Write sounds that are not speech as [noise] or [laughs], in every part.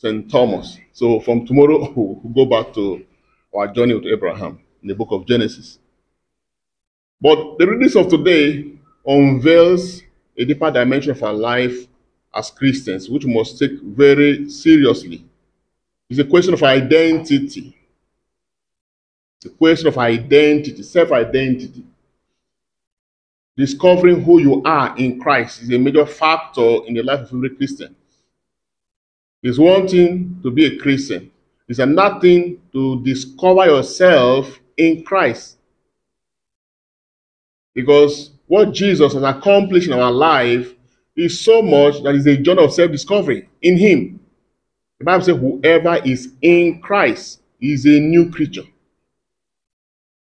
St. Thomas. So from tomorrow, [laughs] we'll go back to our journey with Abraham in the book of Genesis. But the readings of today unveils a deeper dimension of our life as Christians, which we must take very seriously. It's a question of identity. It's a question of identity, self identity. Discovering who you are in Christ is a major factor in the life of every Christian. It's one thing to be a Christian, it's another thing to discover yourself in Christ. Because what Jesus has accomplished in our life is so much that is a journey of self discovery in Him. The Bible says, Whoever is in Christ is a new creature.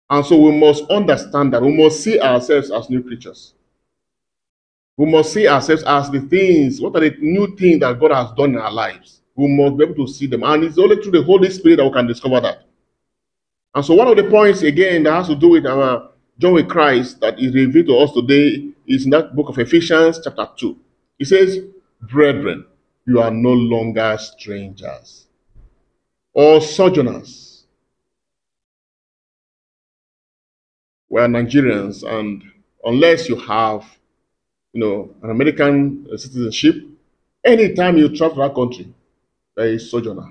And so we must understand that we must see ourselves as new creatures. We must see ourselves as the things, what are the new things that God has done in our lives? We must be able to see them. And it's only through the Holy Spirit that we can discover that. And so, one of the points, again, that has to do with our journey with Christ that is revealed to us today is in that book of Ephesians, chapter 2. It says, Brethren, you are no longer strangers or sojourners. We are Nigerians, and unless you have, you know, an American uh, citizenship, anytime you travel that country, you are a sojourner.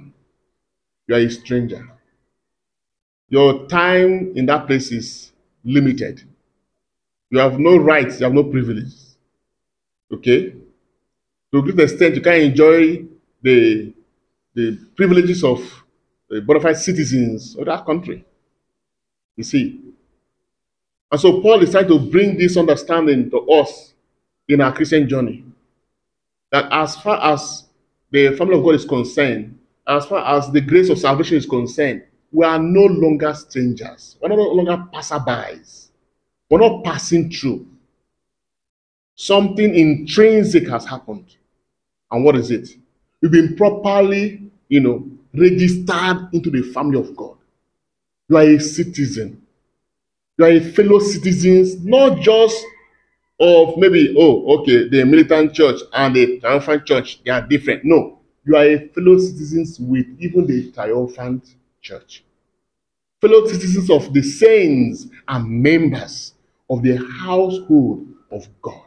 You are a stranger. Your time in that place is limited. You have no rights, you have no privileges. Okay? To a great extent, you can enjoy the, the privileges of the bona fide citizens of that country. You see. And so Paul is trying to bring this understanding to us in our Christian journey. That as far as the family of God is concerned, as far as the grace of salvation is concerned, we are no longer strangers. We're no longer passerbys. We're not passing through. Something intrinsic has happened. And what is it? We've been properly, you know, registered into the family of God. You are a citizen. You are a fellow citizen, not just of maybe, oh, okay, the militant church and the triumphant church, they are different. No, you are a fellow citizens with even the triumphant church. Fellow citizens of the saints and members of the household of God.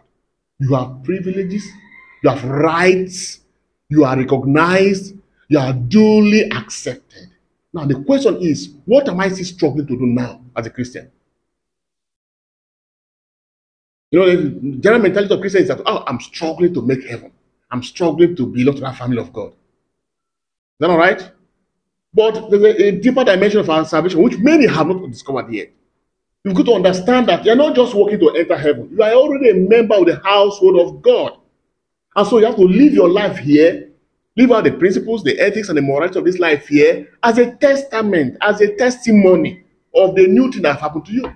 You have privileges, you have rights, you are recognized, you are duly accepted. Now, the question is what am I still struggling to do now as a Christian? You know, the general mentality of Christians is that, oh, I'm struggling to make heaven. I'm struggling to belong to that family of God. Is that all right? But there's a, a deeper dimension of our salvation, which many have not discovered yet. You've got to understand that you're not just working to enter heaven. You are already a member of the household of God. And so you have to live your life here, live out the principles, the ethics, and the morality of this life here as a testament, as a testimony of the new thing that have happened to you.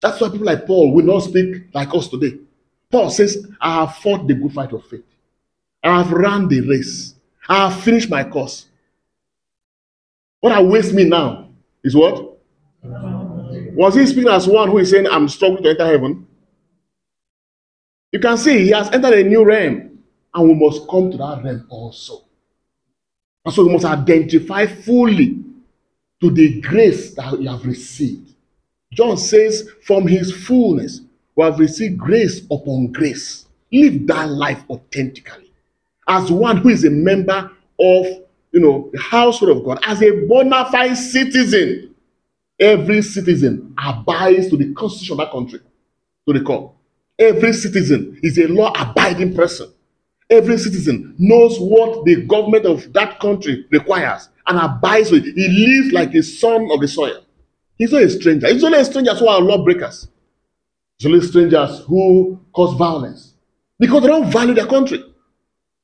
That's why people like Paul will not speak like us today. Paul says, I have fought the good fight of faith. I have run the race. I have finished my course. What awaits me now is what? Was he speaking as one who is saying, I'm struggling to enter heaven? You can see he has entered a new realm, and we must come to that realm also. And so we must identify fully to the grace that we have received. John says, from his fullness, we have received grace upon grace. Live that life authentically. As one who is a member of you know the household of God, as a bona fide citizen, every citizen abides to the constitution of that country, to the core. Every citizen is a law abiding person. Every citizen knows what the government of that country requires and abides with. it. He lives like a son of the soil. He's not a stranger. He's only a stranger who are lawbreakers. He's only strangers who cause violence because they don't value their country.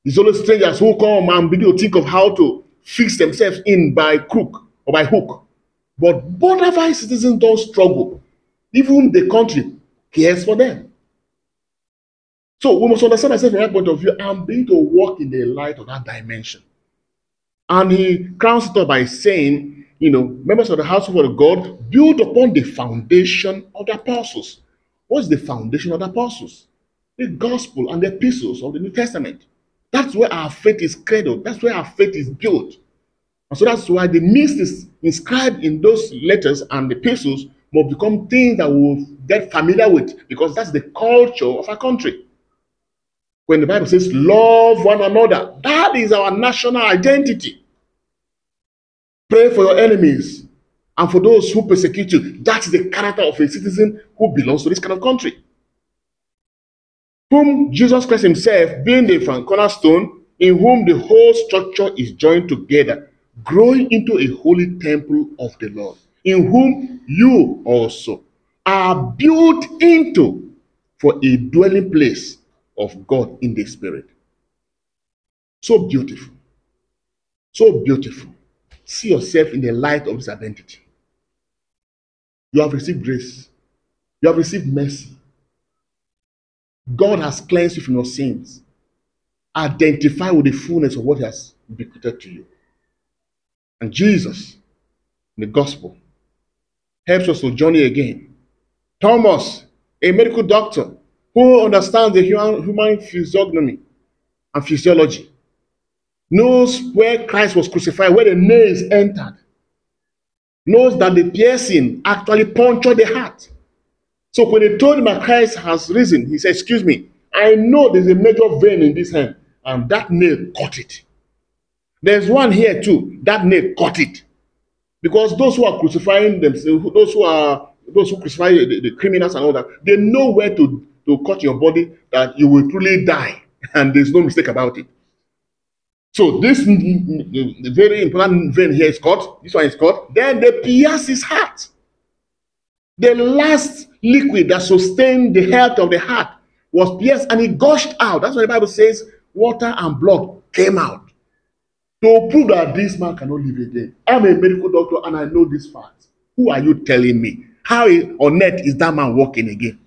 It's only strangers who come and begin to think of how to fix themselves in by crook or by hook. But bona fide citizens don't struggle. Even the country cares for them. So we must understand ourselves from that point of view and begin to walk in the light of that dimension. And he crowns it up by saying, you know, members of the household of God build upon the foundation of the apostles. What's the foundation of the apostles? The gospel and the epistles of the New Testament. That's where our faith is cradled. That's where our faith is built. And so that's why the mysteries inscribed in those letters and the epistles must become things that we'll get familiar with because that's the culture of our country. When the Bible says, love one another, that is our national identity. Pray for your enemies and for those who persecute you. That is the character of a citizen who belongs to this kind of country. Whom Jesus Christ Himself, being the cornerstone, in whom the whole structure is joined together, growing into a holy temple of the Lord, in whom you also are built into for a dwelling place of God in the Spirit. So beautiful. So beautiful. See yourself in the light of His identity. You have received grace, you have received mercy. God has cleansed you from your sins. Identify with the fullness of what He has bequeathed to you. And Jesus, the gospel, helps us to journey again. Thomas, a medical doctor who understands the human, human physiognomy and physiology, knows where Christ was crucified, where the nails entered, knows that the piercing actually punctured the heart. So when they told him that Christ has risen, he said, Excuse me, I know there's a major vein in this hand, and that nail cut it. There's one here too, that nail cut it. Because those who are crucifying themselves, those who are those who crucify the, the criminals and all that, they know where to, to cut your body that you will truly die, [laughs] and there's no mistake about it. So this very important vein here is cut. This one is cut. Then they pierce his heart. The last liquid that sustained the health of the heart was pierced and it gushed out. That's why the Bible says water and blood came out to prove that this man cannot live again. I'm a medical doctor and I know this fact. Who are you telling me? How on earth is that man walking again?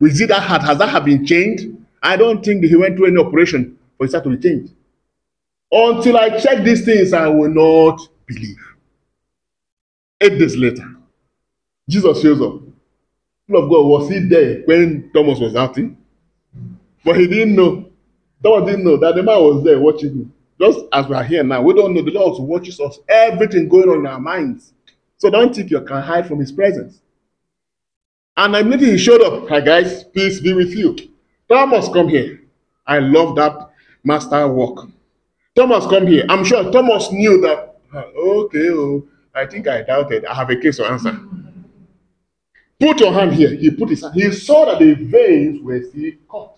We see that heart, has that have been changed? I don't think he went through any operation for his heart to be changed. Until I check these things, I will not believe. Eight days later, Jesus shows up. People of God, was he there when Thomas was outing? But he didn't know. Thomas didn't know that the man was there watching him. Just as we are here now, we don't know the Lord watches us, everything going on in our minds. So don't think you can hide from his presence. And immediately he showed up. Hi guys, peace be with you. Thomas, come here. I love that master work. Thomas, come here. I'm sure Thomas knew that. Okay, oh, I think I doubted. I have a case to answer. Put your hand here. He put his hand. He saw that the veins were still cut.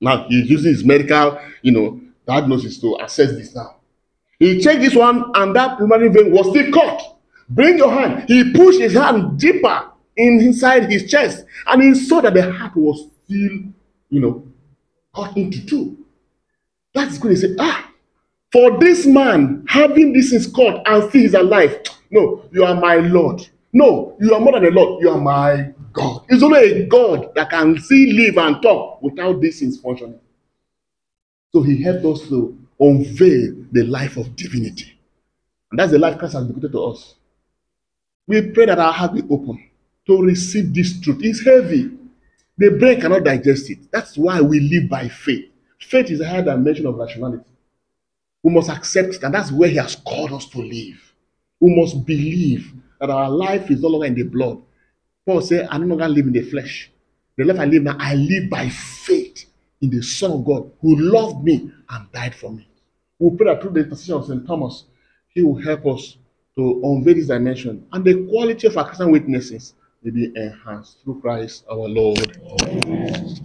Now he's using his medical, you know, diagnosis to assess this now. He checked this one, and that pulmonary vein was still cut. Bring your hand. He pushed his hand deeper in inside his chest, and he saw that the heart was still, you know, cut into two. That's good. He said, Ah, for this man having this is cut and still is alive. No, you are my Lord. No, you are more than a Lord. You are my God. It's only a God that can see, live, and talk without these things functioning. So he helped us to unveil the life of divinity. And that's the life Christ has given to us. We pray that our heart be open to receive this truth. It's heavy. The brain cannot digest it. That's why we live by faith. Faith is a higher dimension of rationality. We must accept it, and that's where He has called us to live. We must believe that our life is no longer in the blood. Paul said, I no longer live in the flesh. The life I live now, I live by faith in the Son of God who loved me and died for me. We pray that through the intercession of St. Thomas, he will help us to unveil this dimension and the quality of our Christian witnesses will be enhanced through Christ our Lord. Amen.